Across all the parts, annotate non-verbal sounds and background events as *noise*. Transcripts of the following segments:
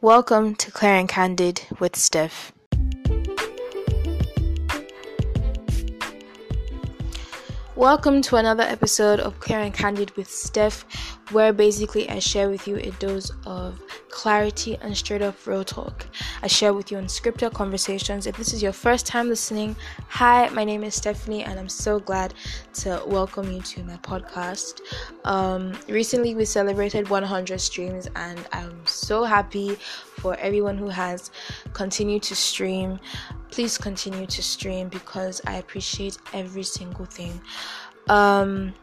Welcome to Clear and Candid with Steph. Welcome to another episode of Clear and Candid with Steph, where basically I share with you a dose of clarity and straight up real talk. I share with you unscripted conversations. If this is your first time listening, hi, my name is Stephanie, and I'm so glad to welcome you to my podcast. Um, recently, we celebrated 100 streams, and I'm so happy for everyone who has continued to stream please continue to stream because I appreciate every single thing. Um,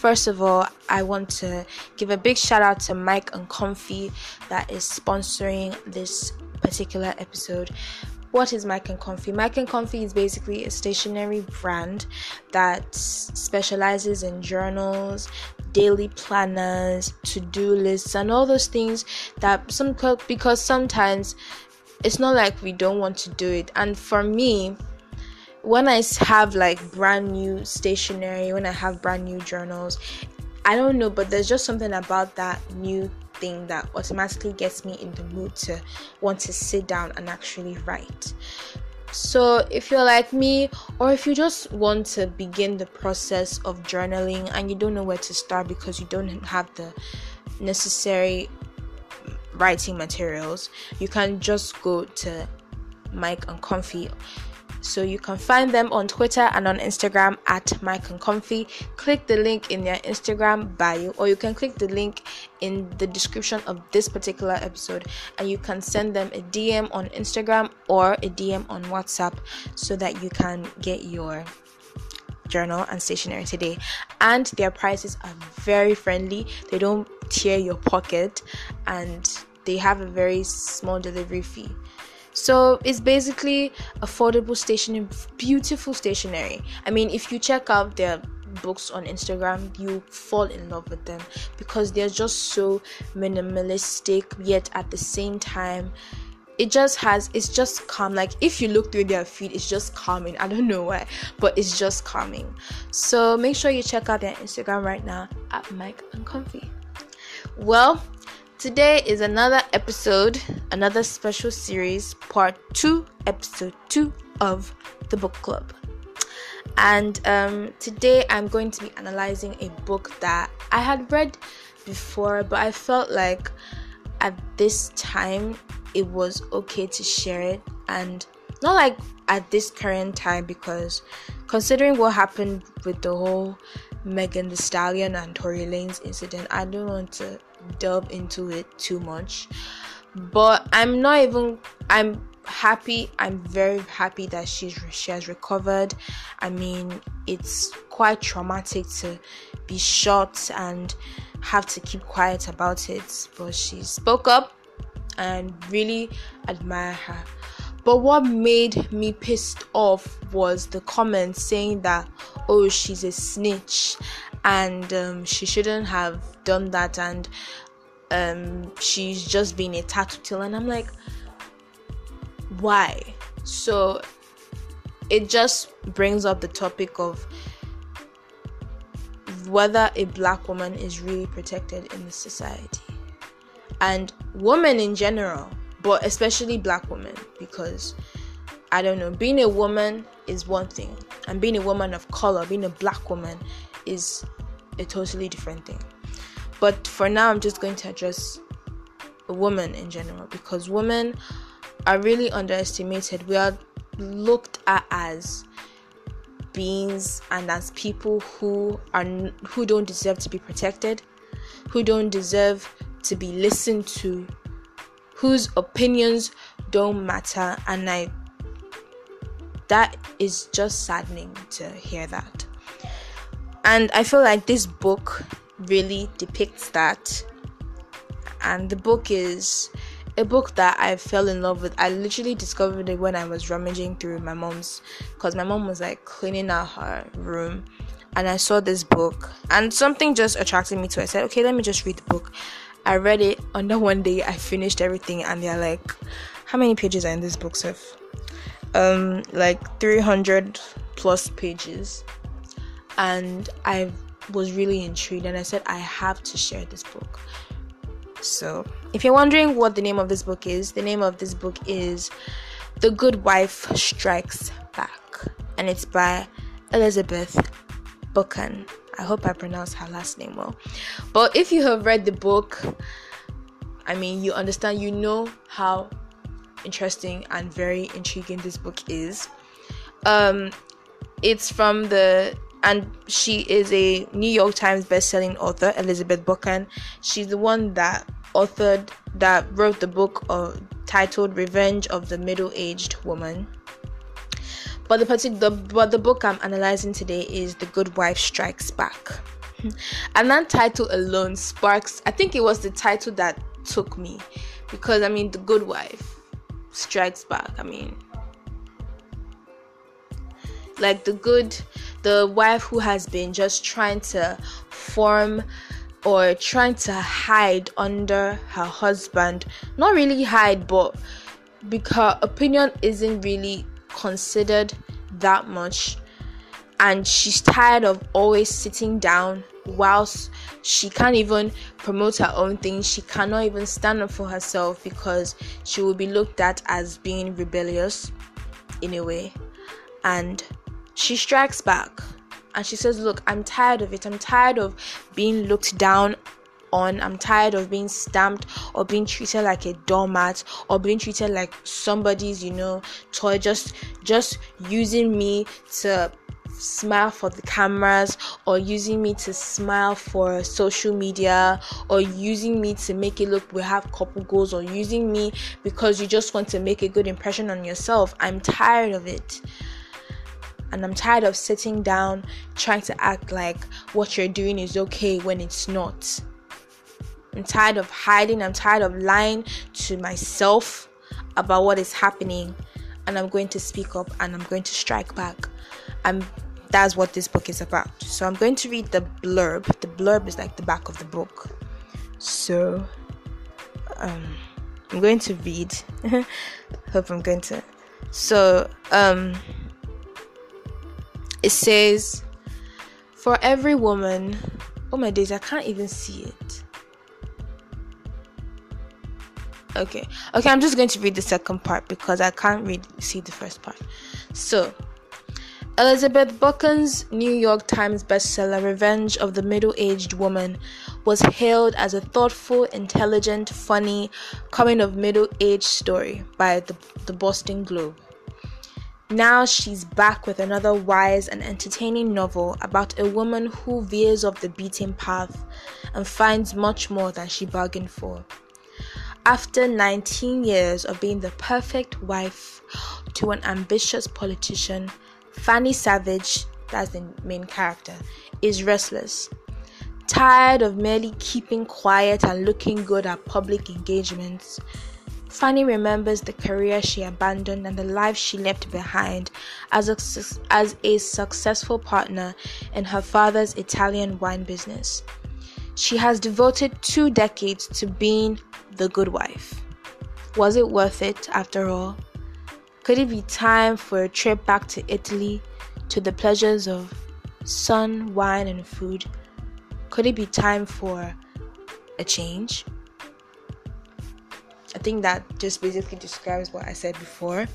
first of all, I want to give a big shout out to Myke and Comfy that is sponsoring this particular episode. What is Myke and Comfy? Myke and Comfy is basically a stationery brand that specializes in journals, daily planners, to-do lists, and all those things that some because sometimes it's not like we don't want to do it. And for me, when I have like brand new stationery, when I have brand new journals, I don't know, but there's just something about that new thing that automatically gets me in the mood to want to sit down and actually write. So, if you're like me, or if you just want to begin the process of journaling and you don't know where to start because you don't have the necessary writing materials, you can just go to Myke and Comfy. So you can find them on Twitter and on Instagram at Myke and Comfy. Click the link in their Instagram bio, or you can click the link in the description of this particular episode, and you can send them a DM on Instagram or a DM on WhatsApp so that you can get your journal and stationery today and their prices are very friendly they don't tear your pocket and they have a very small delivery fee. So it's basically affordable stationery, beautiful stationery. I mean, if you check out their books on Instagram, you fall in love with them because they're just so minimalistic, yet at the same time, it just has it's just calm. Like if you look through their feed, it's just calming. I don't know why, but it's just calming. So make sure you check out their Instagram right now at Myke and Comfy. Well, Today is another episode, another special series, part two, episode two of the book club. And um, today I'm going to be analyzing a book that I had read before, but I felt like at this time it was okay to share it, and not like at this current time because considering what happened with the whole Megan Thee Stallion and Tory Lanez incident, I don't want to delve into it too much. But I'm not even I'm happy. I'm very happy that she's she has recovered. I mean, it's quite traumatic to be shot and have to keep quiet about it, but she spoke up and really admire her. But what made me pissed off was the comments saying that, oh, she's a snitch and um, she shouldn't have done that and um, she's just being a tattletale. And I'm like, why? So it just brings up the topic of whether a black woman is really protected in the society and women in general but especially black women because I don't know, being a woman is one thing, and being a woman of color, being a black woman, is a totally different thing. But for now, I'm just going to address a woman in general because women are really underestimated. We are looked at as beings and as people who are who don't deserve to be protected, who don't deserve to be listened to, whose opinions don't matter and I that is just saddening to hear that. And I feel like this book really depicts that. And the book is a book that I fell in love with. I literally discovered it when I was rummaging through my mom's because my mom was like cleaning out her room and I saw this book and something just attracted me to it. I said, okay, let me just read the book. I read it *laughs* under one day. I finished everything, and they're like, "How many pages are in this book, Steph?" Um, like 300 plus pages, and I was really intrigued, and I said, "I have to share this book." So, if you're wondering what the name of this book is, the name of this book is The Good Wife Strikes Back, and it's by Elizabeth Buchan. I hope I pronounced her last name well. But if you have read the book, I mean, you understand, you know how interesting and very intriguing this book is. Um, it's from the and she is a New York Times best-selling author, Elizabeth Buchan. She's the one that authored that wrote the book uh, titled "Revenge of the Middle-Aged Woman." But the particular, but the book I'm analyzing today is The Good Wife Strikes Back. *laughs* And that title alone sparks, I think it was the title that took me because I mean, The Good Wife Strikes Back. I mean, like the good, the wife who has been just trying to form or trying to hide under her husband. Not really hide, but because opinion isn't really considered that much. And she's tired of always sitting down whilst she can't even promote her own thing she cannot even stand up for herself because she will be looked at as being rebellious in a way. And she strikes back and she says look i'm tired of it i'm tired of being looked down on. I'm tired of being stamped or being treated like a doormat or being treated like somebody's, you know, toy. Just just using me to smile for the cameras or using me to smile for social media or using me to make it look we have couple goals or using me because you just want to make a good impression on yourself. I'm tired of it and I'm tired of sitting down trying to act like what you're doing is okay when it's not. I'm tired of hiding. I'm tired of lying to myself about what is happening. And I'm going to speak up and I'm going to strike back. And that's what this book is about. So I'm going to read the blurb. The blurb is like the back of the book. So um, I'm going to read. *laughs* Hope I'm going to. So um, it says, For every woman, oh my days, I can't even see it. okay okay i'm just going to read the second part because i can't read see the first part so elizabeth buchan's new york times bestseller revenge of the middle-aged woman was hailed as a thoughtful intelligent funny coming of middle-age story by the, the boston globe now she's back with another wise and entertaining novel about a woman who veers off the beaten path and finds much more than she bargained for. After 19 years of being the perfect wife to an ambitious politician, Fanny Savage, that's the main character, is restless. Tired of merely keeping quiet and looking good at public engagements, Fanny remembers the career she abandoned and the life she left behind as a, as a successful partner in her father's Italian wine business. She has devoted two decades to being the good wife. Was it worth it after all? Could it be time for a trip back to Italy to the pleasures of sun, wine, and food? Could it be time for a change? I think that just basically describes what I said before.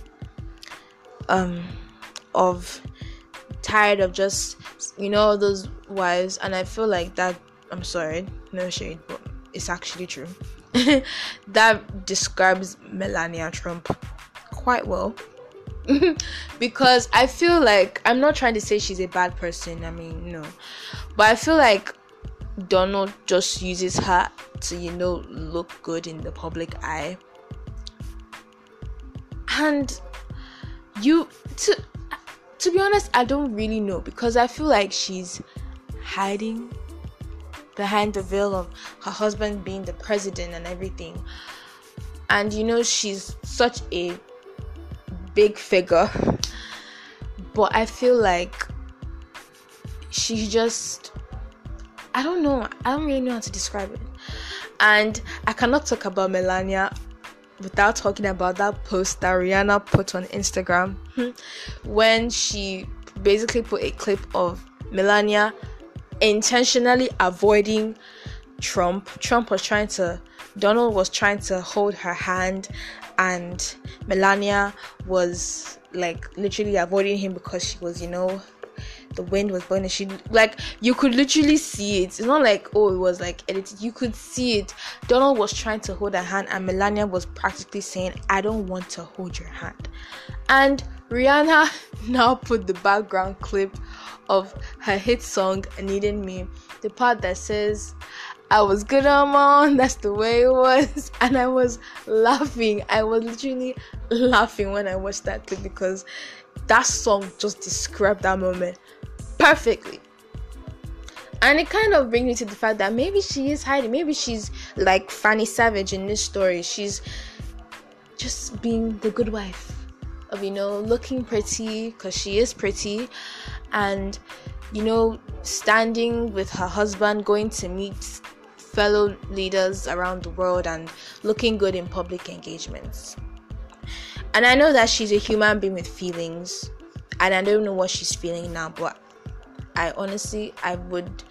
Um, of tired of just you know those wives, and I feel like that I'm sorry, no shade, but it's actually true. *laughs* that describes Melania Trump quite well. *laughs* because I feel like I'm not trying to say she's a bad person, I mean, no. But I feel like Donald just uses her to, you know, look good in the public eye. And you to to be honest, I don't really know because I feel like she's hiding behind the veil of her husband being the president and everything. And you know, she's such a big figure, but I feel like she just I don't know, I don't really know how to describe it. And I cannot talk about Melania without talking about that post that Rihanna put on Instagram hmm, when she basically put a clip of Melania intentionally avoiding Trump. Trump was trying to Donald was trying to hold her hand, and Melania was like literally avoiding him because she was, you know, the wind was blowing. She like you could literally see it. It's not like oh it was like edited. You could see it. Donald was trying to hold her hand, and Melania was practically saying, "I don't want to hold your hand." And Rihanna *laughs* now put the background clip of her hit song "Needed Me," the part that says. I was good on my own, *laughs* that's the way it was. *laughs* And I was laughing. I was literally laughing when I watched that clip because that song just described that moment perfectly. And it kind of brings me to the fact that maybe she is hiding. Maybe she's like Fanny Savage in this story. She's just being the good wife of, you know, looking pretty because she is pretty and, you know, standing with her husband, going to meet fellow leaders around the world and looking good in public engagements. And I know that she's a human being with feelings, and I don't know what she's feeling now, but I honestly I would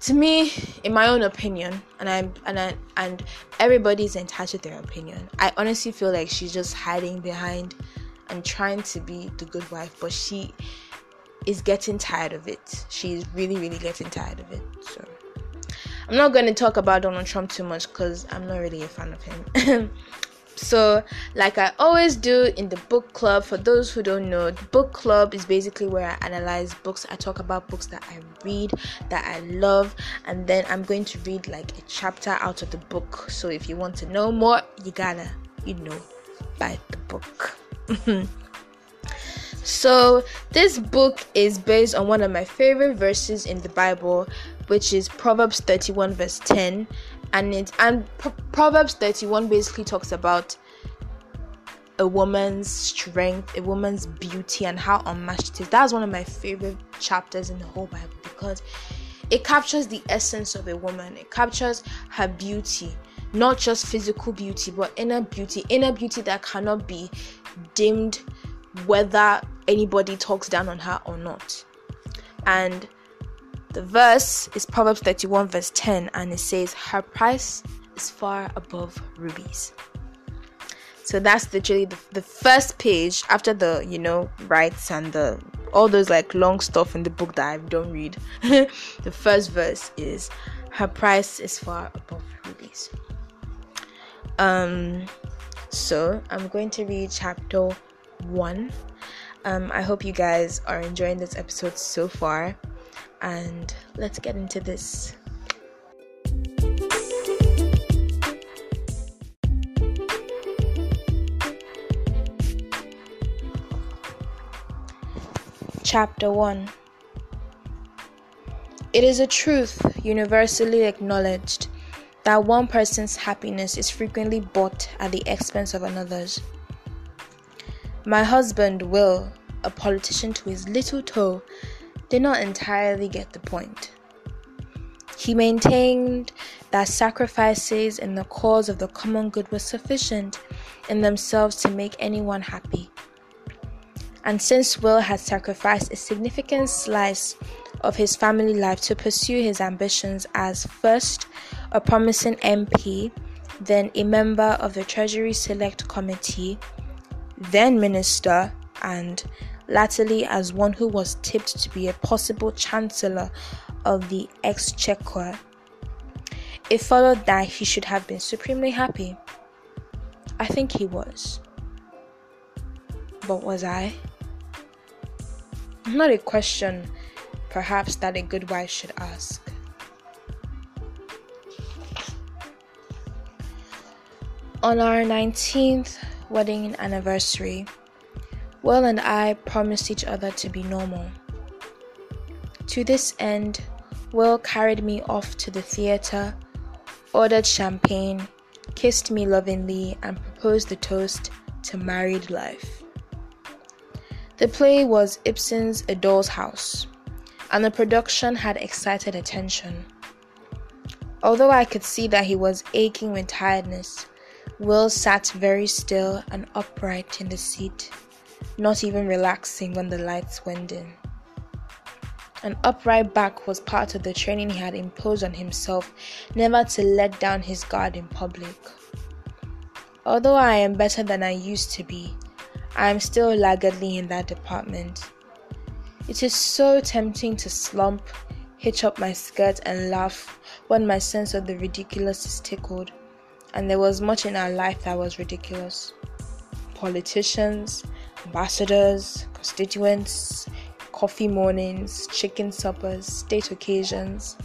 to me in my own opinion and I'm, and I and everybody's entitled to their opinion. I honestly feel like she's just hiding behind and trying to be the good wife, but she is getting tired of it. She's really really getting tired of it. So I'm not going to talk about Donald Trump too much cuz I'm not really a fan of him. *laughs* So, like I always do in the book club, for those who don't know, the book club is basically where I analyze books. I talk about books that I read, that I love, and then I'm going to read like a chapter out of the book. So, if you want to know more, you gotta, you know, buy the book. *laughs* so, this book is based on one of my favorite verses in the Bible, which is Proverbs 31, verse 10 and it and Proverbs 31 basically talks about a woman's strength, a woman's beauty, and how unmatched it is. That's one of my favorite chapters in the whole Bible because it captures the essence of a woman. It captures her beauty, not just physical beauty, but inner beauty, inner beauty that cannot be dimmed whether anybody talks down on her or not. And the verse is Proverbs 31, verse 10, and it says, Her price is far above rubies. So that's literally the, the first page after the, you know, rights and the all those like long stuff in the book that I don't read. *laughs* the first verse is her price is far above rubies. Um so I'm going to read chapter one. Um I hope you guys are enjoying this episode so far and let's get into this. Chapter 1 It is a truth universally acknowledged that one person's happiness is frequently bought at the expense of another's. My husband, Will, a politician to his little toe, did not entirely get the point. He maintained that sacrifices in the cause of the common good were sufficient in themselves to make anyone happy. And since Will had sacrificed a significant slice of his family life to pursue his ambitions as first a promising MP, then a member of the Treasury Select Committee, then minister, and latterly as one who was tipped to be a possible Chancellor of the Exchequer. It followed that he should have been supremely happy. I think he was. But was I? Not a question, perhaps, that a good wife should ask. On our 19th wedding anniversary, Will and I promised each other to be normal. To this end, Will carried me off to the theater, ordered champagne, kissed me lovingly, and proposed the toast to married life. The play was Ibsen's A Doll's House, and the production had excited attention. Although I could see that he was aching with tiredness, Will sat very still and upright in the seat not even relaxing when the lights went in. An upright back was part of the training he had imposed on himself never to let down his guard in public. Although I am better than I used to be, I am still laggardly in that department. It is so tempting to slump, hitch up my skirt, and laugh when my sense of the ridiculous is tickled, and there was much in our life that was ridiculous. Politicians, ambassadors, constituents, coffee mornings, chicken suppers, state occasions.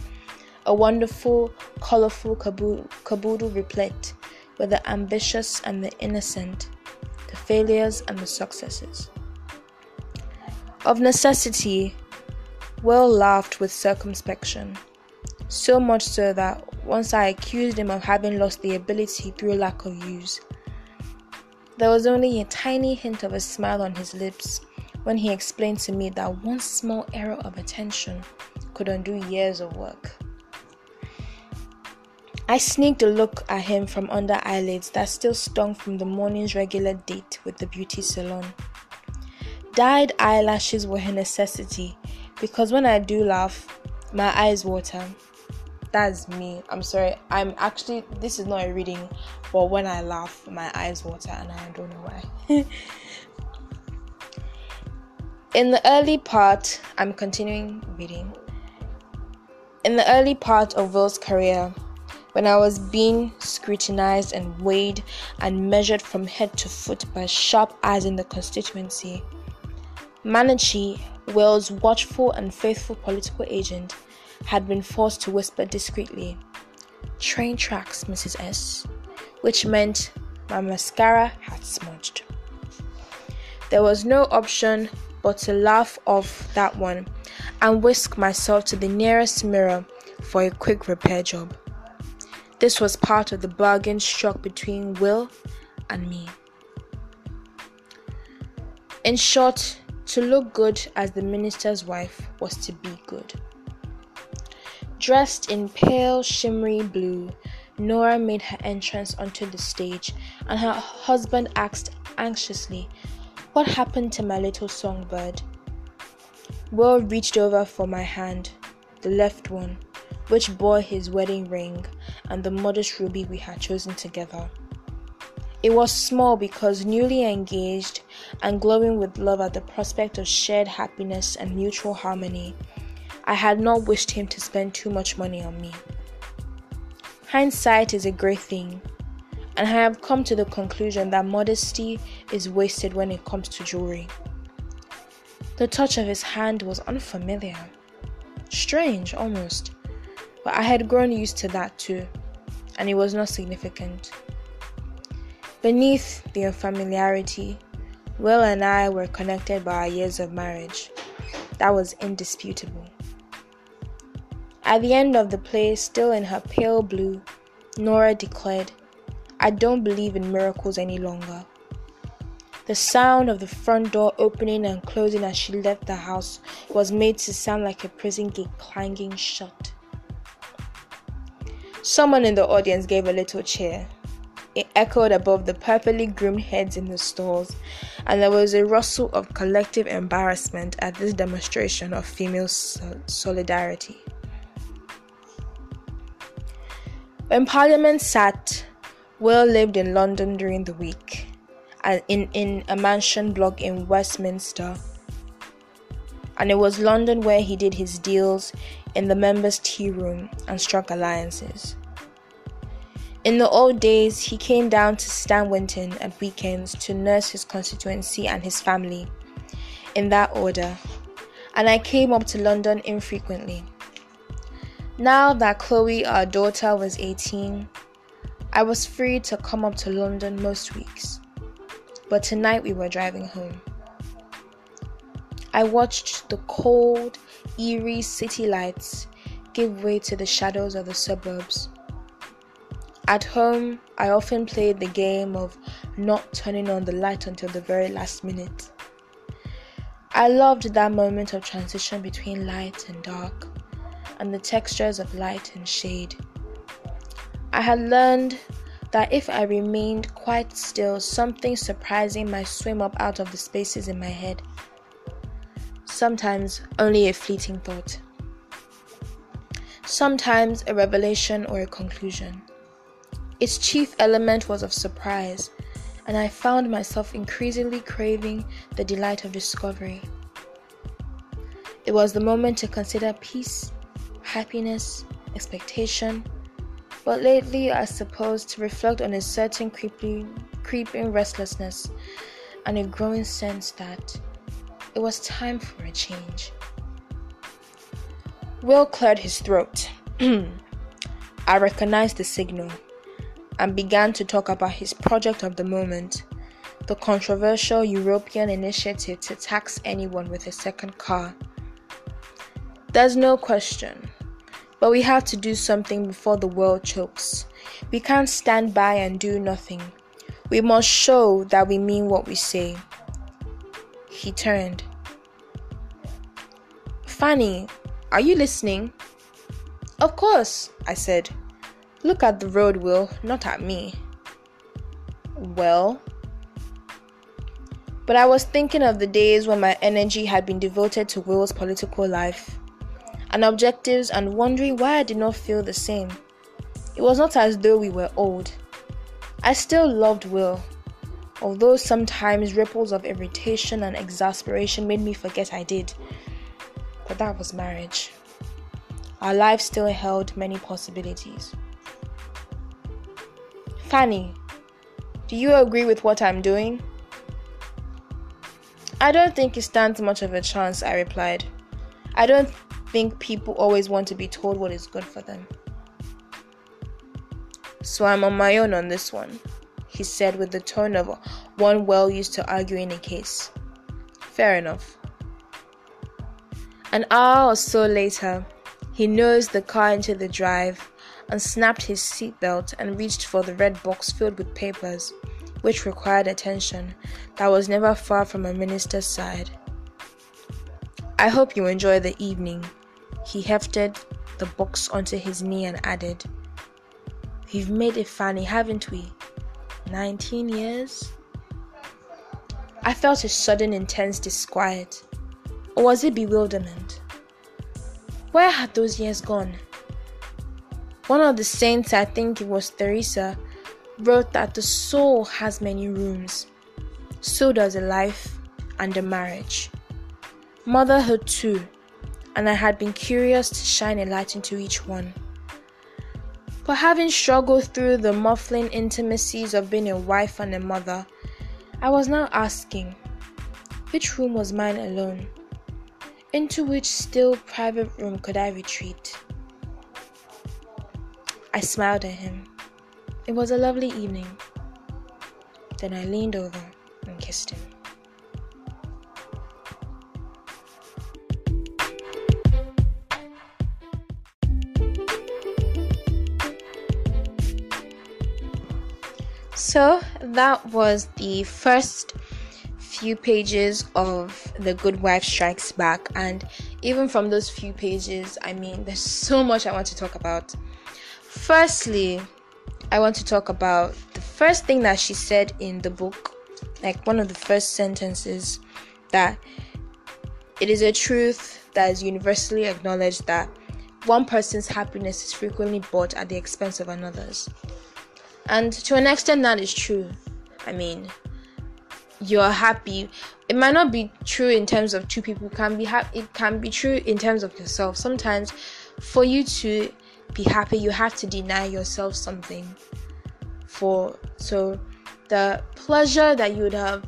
A wonderful, colorful caboodle replete with the ambitious and the innocent, the failures and the successes. Of necessity, Will laughed with circumspection, so much so that once I accused him of having lost the ability through lack of use. There was only a tiny hint of a smile on his lips when he explained to me that one small error of attention could undo years of work. I sneaked a look at him from under eyelids that still stung from the morning's regular date with the beauty salon. Dyed eyelashes were a necessity because when I do laugh, my eyes water. That's me. I'm sorry. I'm actually, this is not a reading, but when I laugh, my eyes water and I don't know why. *laughs* In the early part, I'm continuing reading. In the early part of Will's career, when I was being scrutinized and weighed and measured from head to foot by sharp eyes in the constituency, Manachi, Will's watchful and faithful political agent, had been forced to whisper discreetly, Train tracks, Mrs. S, which meant my mascara had smudged. There was no option but to laugh off that one and whisk myself to the nearest mirror for a quick repair job. This was part of the bargain struck between Will and me. In short, to look good as the minister's wife was to be good. Dressed in pale, shimmery blue, Nora made her entrance onto the stage, and her husband asked anxiously what happened to my little songbird? Will reached over for my hand, the left one, which bore his wedding ring and the modest ruby we had chosen together. It was small because newly engaged and glowing with love at the prospect of shared happiness and mutual harmony, I had not wished him to spend too much money on me. Hindsight is a great thing, and I have come to the conclusion that modesty is wasted when it comes to jewelry. The touch of his hand was unfamiliar, strange almost, but I had grown used to that too, and it was not significant. Beneath the unfamiliarity, Will and I were connected by our years of marriage. That was indisputable. At the end of the play, still in her pale blue, Nora declared, I don't believe in miracles any longer. The sound of the front door opening and closing as she left the house was made to sound like a prison gate clanging shut. Someone in the audience gave a little cheer. It echoed above the perfectly groomed heads in the stalls, and there was a rustle of collective embarrassment at this demonstration of female solidarity. When Parliament sat Will lived in London during the week, and in, in a mansion block in Westminster. And it was London where he did his deals in the members' tea room and struck alliances. In the old days, he came down to Stanwinton at weekends to nurse his constituency and his family, in that order, and I came up to London infrequently. Now that Chloe, our daughter, was 18, I was free to come up to London most weeks, but tonight we were driving home. I watched the cold, eerie city lights give way to the shadows of the suburbs. At home, I often played the game of not turning on the light until the very last minute. I loved that moment of transition between light and dark, and the textures of light and shade. I had learned that if I remained quite still, something surprising might swim up out of the spaces in my head. sometimes only a fleeting thought, sometimes a revelation or a conclusion. Its chief element was of surprise, and I found myself increasingly craving the delight of discovery. It was the moment to consider peace, happiness, expectation, but lately I suppose to reflect on a certain creeping, creeping restlessness and a growing sense that it was time for a change. Will cleared his throat. *clears throat* I recognized the signal and began to talk about his project of the moment the controversial European initiative to tax anyone with a second car. There's no question, but we have to do something before the world chokes. We can't stand by and do nothing. We must show that we mean what we say. He turned. Fanny, are you listening? Of course, I said. Look at the road, Will, not at me. Well, but I was thinking of the days when my energy had been devoted to Will's political life and objectives and wondering why I did not feel the same. It was not as though we were old. I still loved Will, although sometimes ripples of irritation and exasperation made me forget I did. But that was marriage. Our life still held many possibilities. Fanny, do you agree with what I'm doing? I don't think it stands much of a chance, I replied. I don't think people always want to be told what is good for them. So I'm on my own on this one, he said with the tone of one well used to arguing a case. Fair enough. An hour or so later, he nosed the car into the drive, unsnapped his seatbelt, and reached for the red box filled with papers, which required attention that was never far from a minister's side. I hope you enjoy the evening. He hefted the box onto his knee and added, We've made it Fanny, haven't we? 19 years? I felt a sudden intense disquiet. Or was it bewilderment? Where had those years gone? One of the saints, I think it was Teresa, wrote that the soul has many rooms. So does a life and a marriage. Motherhood, too, and I had been curious to shine a light into each one. But having struggled through the muffling intimacies of being a wife and a mother, I was now asking which room was mine alone? Into which still private room could I retreat? I smiled at him. It was a lovely evening. Then I leaned over and kissed him. So that was the first few pages of The Good Wife Strikes Back, and even from those few pages, I mean, there's so much I want to talk about. Firstly, I want to talk about the first thing that she said in the book, like one of the first sentences, that it is a truth that is universally acknowledged that one person's happiness is frequently bought at the expense of another's. And to an extent, that is true. I mean, you're happy. It might not be true in terms of two people. Can be ha- It can be true in terms of yourself. Sometimes, for you to be happy, you have to deny yourself something. For so, the pleasure that you would have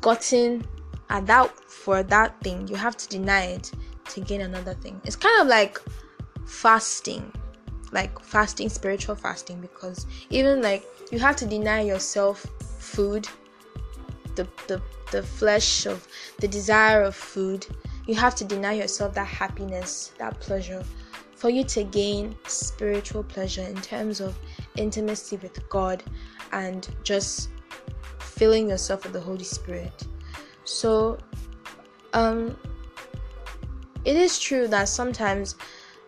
gotten at that for that thing, you have to deny it to gain another thing. It's kind of like fasting like fasting, spiritual fasting, because even like you have to deny yourself food, the the the flesh of the desire of food. You have to deny yourself that happiness, that pleasure, for you to gain spiritual pleasure in terms of intimacy with God and just filling yourself with the Holy Spirit. So, um, it is true that sometimes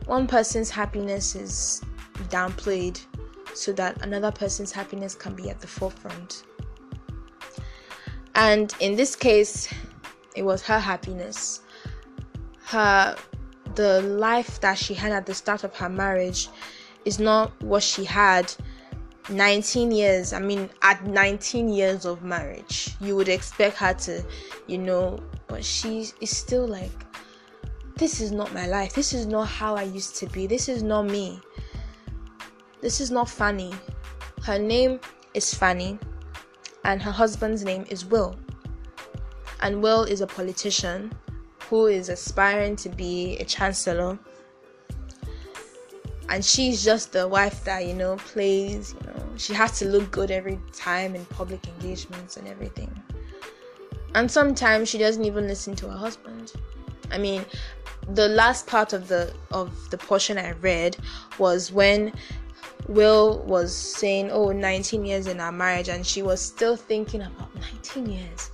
one person's happiness is downplayed so that another person's happiness can be at the forefront. And in this case, it was her happiness. her the life that she had at the start of her marriage is not what she had 19 years i mean at 19 years of marriage you would expect her to you know but she is still like this is not my life. This is not how i used to be. This is not me. This is not fanny. Her name is fanny and her husband's name is will. And will is a politician who is aspiring to be a chancellor. And she's just the wife that you know plays you know she has to look good every time in public engagements and everything. And sometimes she doesn't even listen to her husband. I mean the last part of the of the portion i read was when will was saying oh 19 years in our marriage and she was still thinking about 19 years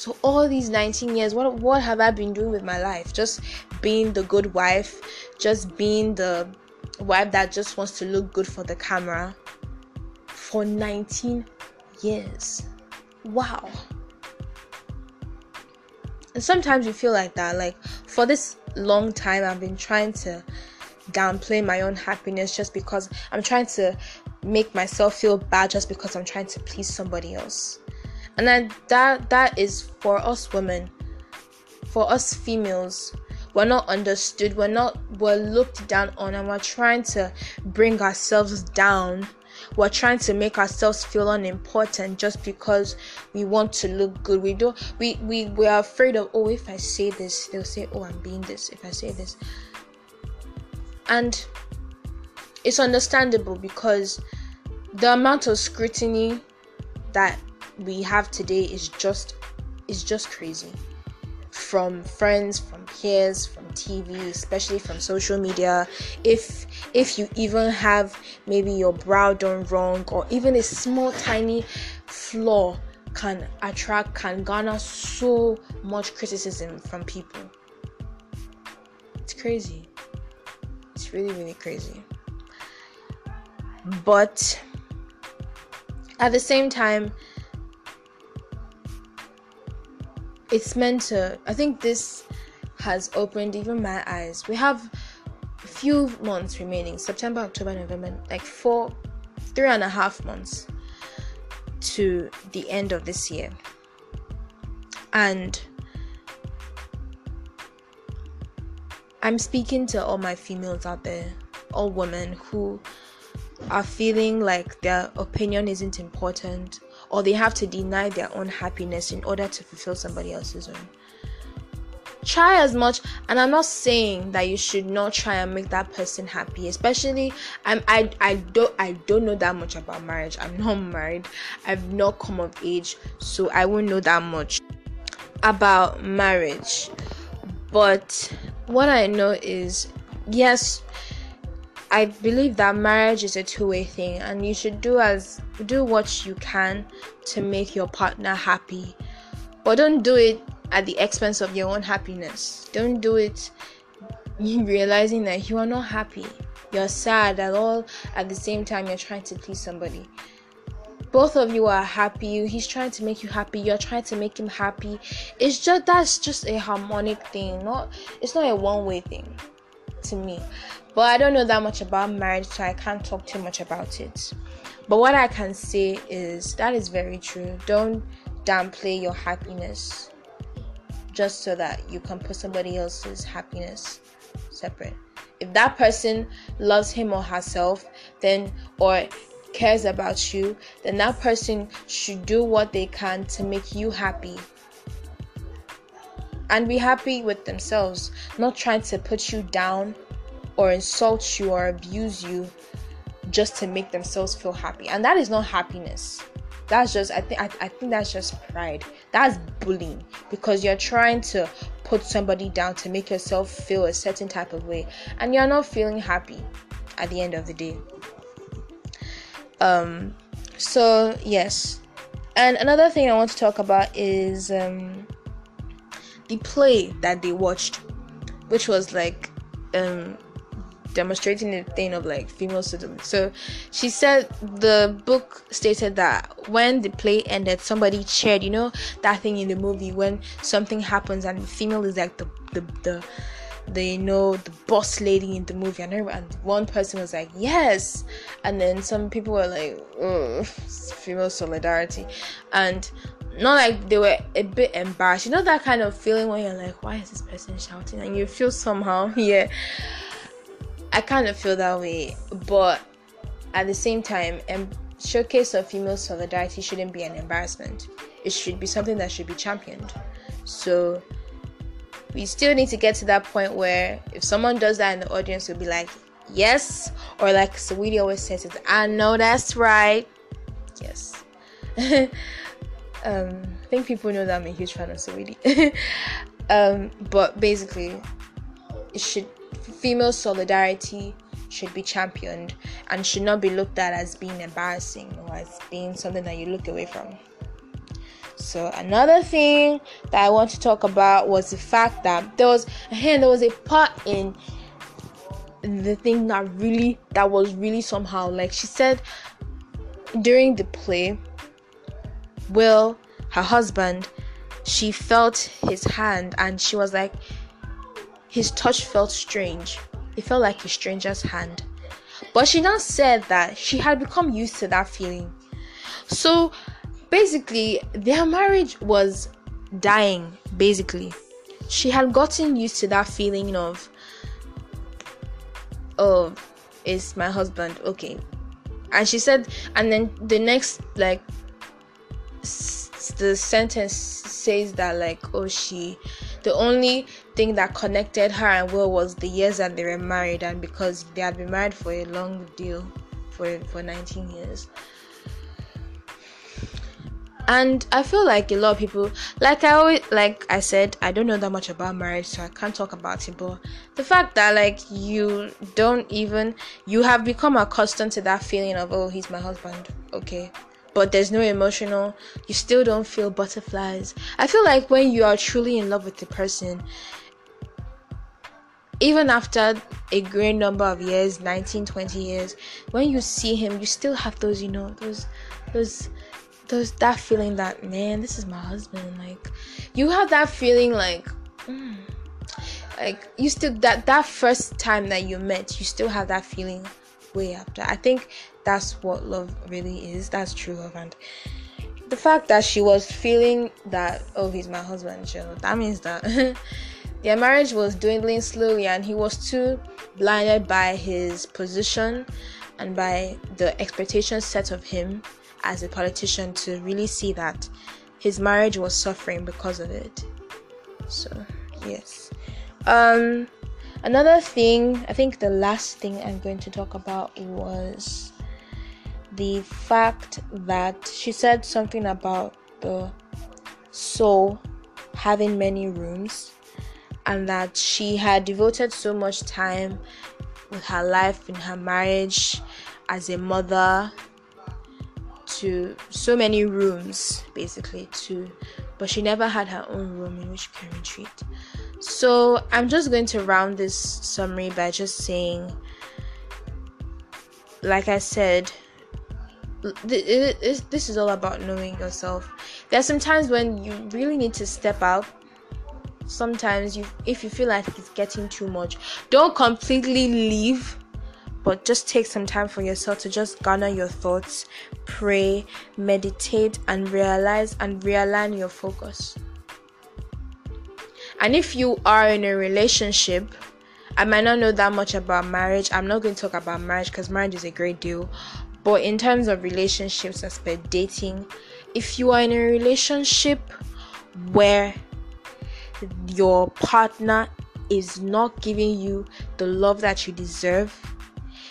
so all these 19 years, what what have I been doing with my life? Just being the good wife, just being the wife that just wants to look good for the camera for 19 years. Wow. And sometimes you feel like that. Like for this long time, I've been trying to downplay my own happiness just because I'm trying to make myself feel bad just because I'm trying to please somebody else and then that that is for us women for us females we're not understood we're not we're looked down on and we're trying to bring ourselves down we're trying to make ourselves feel unimportant just because we want to look good. We don't we we we are afraid of oh if i say this they'll say oh i'm being this if i say this. And it's understandable because the amount of scrutiny that we have today is just is just crazy. From friends from peers from tv especially from social media if if you even have maybe your brow done wrong or even a small tiny flaw can attract can garner so much criticism from people. It's crazy. It's really really crazy. But at the same time it's meant to i think this has opened even my eyes we have a few months remaining september october november like four three and a half months to the end of this year and i'm speaking to all my females out there all women who are feeling like their opinion isn't important or they have to deny their own happiness in order to fulfill somebody else's own. Try as much, and I'm not saying that you should not try and make that person happy. Especially, I'm I I don't I don't know that much about marriage. I'm not *laughs* married. I've not come of age, so I won't know that much about marriage. But what I know is, yes, I believe that marriage is a two-way thing and you should do as do what you can to make your partner happy. But don't do it at the expense of your own happiness. Don't do it *laughs* realizing that you are not happy. You're sad at all at the same time you're trying to please somebody. Both of you are happy. He's trying to make you happy. You're trying to make him happy. It's just that's just a harmonic thing. Not it's not a one-way thing to me. But I don't know that much about marriage, so I can't talk too much about it. But what I can say is that is very true. Don't downplay your happiness just so that you can put somebody else's happiness separate. If that person loves him or herself, then or cares about you, then that person should do what they can to make you happy and be happy with themselves, not trying to put you down or insult you or abuse you just to make themselves feel happy. And that is not happiness. That's just I think I, think that's just pride. That's bullying because you're trying to put somebody down to make yourself feel a certain type of way and you're not feeling happy at the end of the day. Um so yes. And another thing I want to talk about is um the play that they watched, which was like um demonstrating the thing of like female suitability. So she said the book stated that when the play ended, somebody cheered. You know that thing in the movie when something happens and the female is like the the the the you know the boss lady in the movie. And, and one person was like yes. And then some people were like female solidarity. And not like they were a bit embarrassed. You know that kind of feeling when you're like why is this person shouting? And you feel somehow *laughs* yeah i kind of feel that way but at the same time um, showcase of female solidarity shouldn't be an embarrassment it should be something that should be championed so we still need to get to that point where if someone does that in the audience, will be like, yes, or like Saweetie always says, it, I know that's right. Yes. *laughs* um, I think people know that I'm a huge fan of Saweetie. *laughs* um, but basically, it should female solidarity should be championed and should not be looked at as being embarrassing or as being something that you look away from. So another thing that I want to talk about was the fact that there was and there was a part in the thing that really that was really somehow like she said during the play Will her husband she felt his hand and she was like his touch felt strange. It felt like a stranger's hand. But she now said that she had become used to that feeling. So basically their marriage was dying basically. She had gotten used to that feeling of oh it's my husband okay. And she said and then the next like s- the sentence says that like oh she the only thing that connected her and will was the years that they were married and because they had been married for a long deal for for 19 years. And i feel like a lot of people like i always like i said i don't know that much about marriage so i can't talk about it but the fact that like you don't even you have become accustomed to that feeling of oh he's my husband. Okay but there's no emotional. You still don't feel butterflies. I feel like when you are truly in love with the person even after a great number of years 19 20 years when you see him you still have those you know those those there's that feeling that man this is my husband like you have that feeling like mm, like you still that that first time that you met you still have that feeling way after i think that's what love really is that's true love and the fact that she was feeling that oh he's my husband so that means that *laughs* their marriage was dwindling slowly and he was too blinded by his position and by the expectations set of him as a politician to really see that his marriage was suffering because of it. So, yes. Um another thing, I think the last thing I'm going to talk about was the fact that she said something about the soul having many rooms and that she had devoted so much time with her life in her marriage as a mother to so many rooms basically to but she never had her own room in which she can retreat. So i'm just going to round this summary by just saying like i said this is all about knowing yourself. There's some times when you really need to step out. Sometimes you if you feel like it's getting too much don't completely leave but just take some time for yourself to just garner your thoughts, pray, meditate, and realize and realign your focus. And if you are in a relationship, I might not know that much about marriage. I'm not going to talk about marriage because marriage is a great deal. But in terms of relationships, as dating, if you are in a relationship where your partner is not giving you the love that you deserve,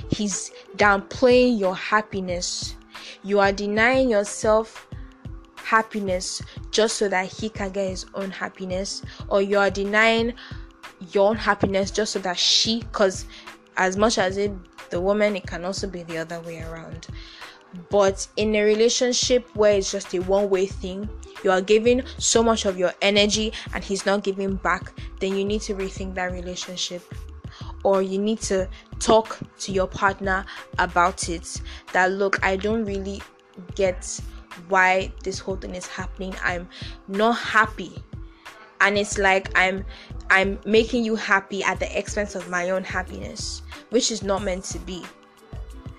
He's downplaying your happiness. You are denying yourself happiness just so that he can get his own happiness, or you are denying your own happiness just so that she, because as much as it the woman, it can also be the other way around. But in a relationship where it's just a one way thing, you are giving so much of your energy and he's not giving back, then you need to rethink that relationship or you need to talk to your partner about it that look i don't really get why this whole thing is happening. I'm not happy. And it's like i'm i'm making you happy at the expense of my own happiness which is not meant to be.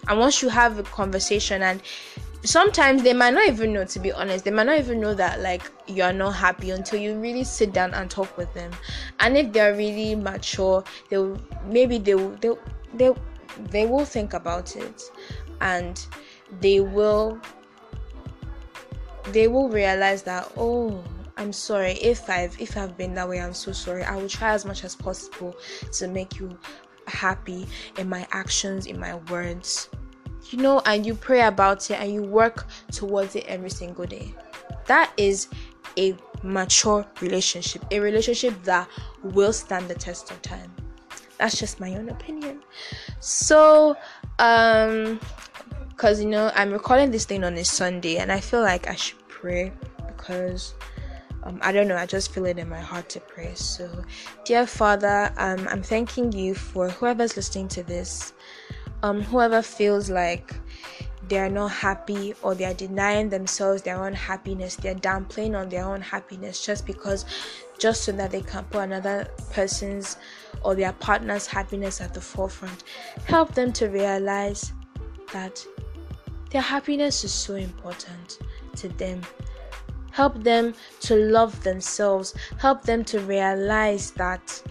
And once you have a conversation and sometimes they might not even know to be honest. They might not even know that like you're not happy until you really sit down and talk with them. And if they're really mature they'll maybe they'll they'll they, they will think about it. And they will they will realize that oh i'm sorry. If i've if i've been that way i'm so sorry. I will try as much as possible to make you happy in my actions in my words you know, and you pray about it and you work towards it every single day. That is a mature relationship, a relationship that will stand the test of time. That's just my own opinion. So, um, because you know, I'm recording this thing on a Sunday and I feel like I should pray because. Um, I don't know, I just feel it in my heart to pray. So, dear Father, um, I'm thanking you for whoever's listening to this um, whoever feels like they are not happy or they are denying themselves their own happiness, they're downplaying on their own happiness just because, just so that they can put another person's or their partner's happiness at the forefront. Help them to realize that their happiness is so important to them. Help them to love themselves. Help them to realize that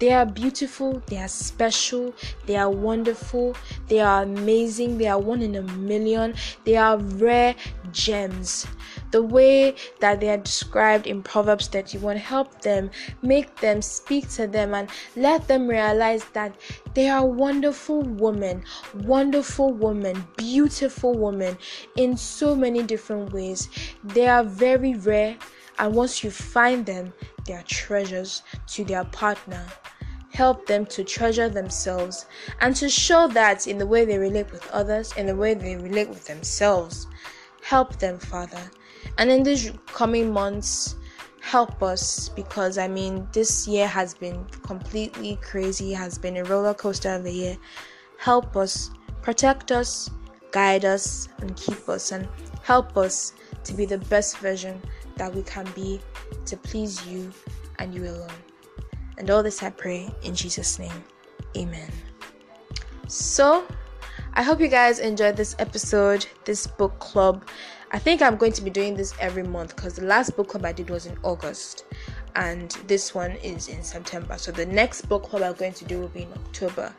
they are beautiful, they are special, they are wonderful, they are amazing, they are one in a million, they are rare gems. The way that they are described in Proverbs 31 help them, make them, speak to them, and let them realize that they are wonderful women, wonderful women, beautiful women in so many different ways. They are very rare, and once you find them, they are treasures to their partner help them to treasure themselves and to show that in the way they relate with others, in the way they relate with themselves. Help them, Father. And in these coming months, help us because I mean, this year has been completely crazy, has been a roller coaster of a year. Help us, protect us, guide us, and keep us, and help us to be the best version that we can be to please you and you alone. And all this I pray in Jesus' name. Amen. So, I hope you guys enjoyed this episode, this book club. I think I'm going to be doing this every month because the last book club I did was in August and this one is in September. So the next book club I'm going to do will be in October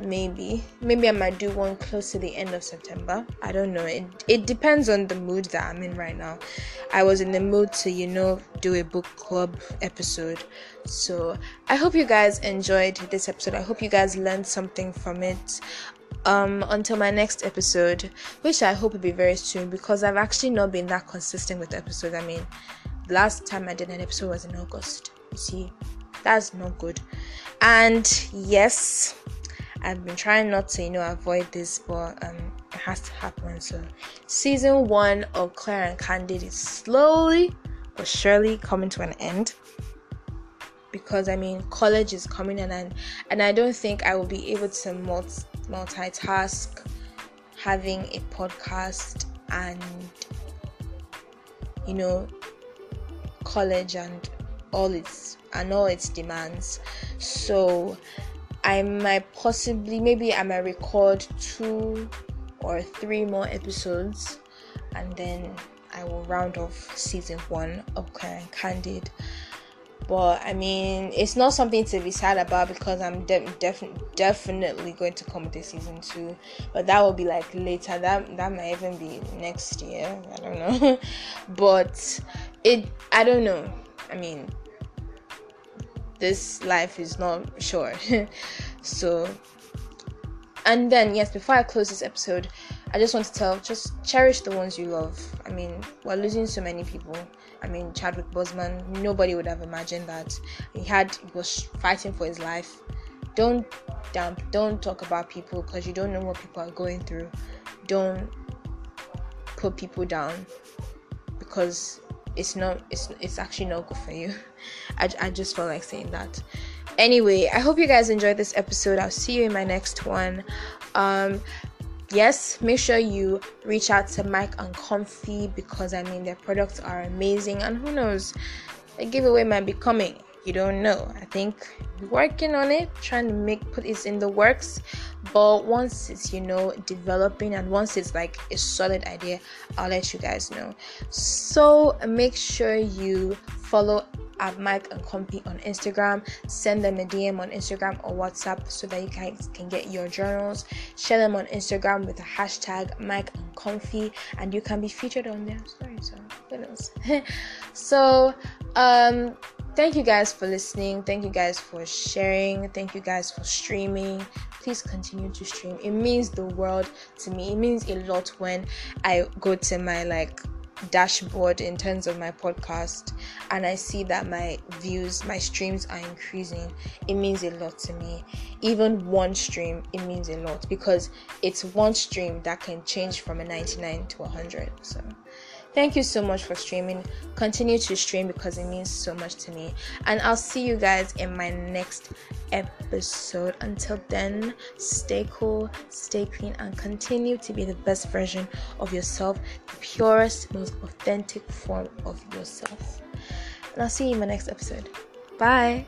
maybe. Maybe i might do one close to the end of september. I don't know. It, it depends on the mood that i'm in right now. I was in the mood to you know do a book club episode. So i hope you guys enjoyed this episode. I hope you guys learned something from it. Um until my next episode which i hope will be very soon because i've actually not been that consistent with episodes. I mean last time i did an episode was in august. You see that's not good. And yes I've been trying not to, you know, avoid this, but um, it has to happen. So, season one of Clear and Candid is slowly but surely coming to an end because I mean, college is coming, and I, and I don't think I will be able to multi- multitask having a podcast and you know college and all its and all its demands so I might possibly, maybe I might record two or three more episodes and then I will round off season one of and Candid. But I mean, it's not something to be sad about because I'm de- def- definitely going to come a season two. But that will be like later. That that might even be next year. I don't know. *laughs* but it, I don't know. I mean, this life is not sure. *laughs* so, and then, yes, before I close this episode, I just want to tell just cherish the ones you love. I mean, we're losing so many people. I mean, Chadwick Boseman, nobody would have imagined that he had he was fighting for his life. Don't dump, don't talk about people because you don't know what people are going through. Don't put people down because it's not it's it's actually not good for you *laughs* I, I just felt like saying that anyway, I hope you guys enjoyed this episode. I'll see you in my next one. Um, yes, make sure you reach out to Myke and Comfy because I mean their products are amazing, and who knows, a giveaway might be coming. You don't know. I think working on it, trying to make put it in the works. But once it's you know developing and once it's like a solid idea, I'll let you guys know. So make sure you follow at Myke and Comfy on Instagram. Send them a DM on Instagram or WhatsApp so that you guys can get your journals. Share them on Instagram with the hashtag Myke and Comfy, and you can be featured on their story. So who knows? so um thank you guys for listening. Thank you guys for sharing. Thank you guys for streaming. Please continue to stream. It means the world to me. It means a lot when i go to my like dashboard in terms of my podcast and I see that my views, my streams are increasing, it means a lot to me. Even one stream, it means a lot because it's one stream that can change from a 99 to 100. So Thank you so much for streaming. Continue to stream because it means so much to me. And I'll see you guys in my next episode. Until then, stay cool, stay clean, and continue to be the best version of yourself, the purest, most authentic form of yourself. And I'll see you in my next episode. Bye.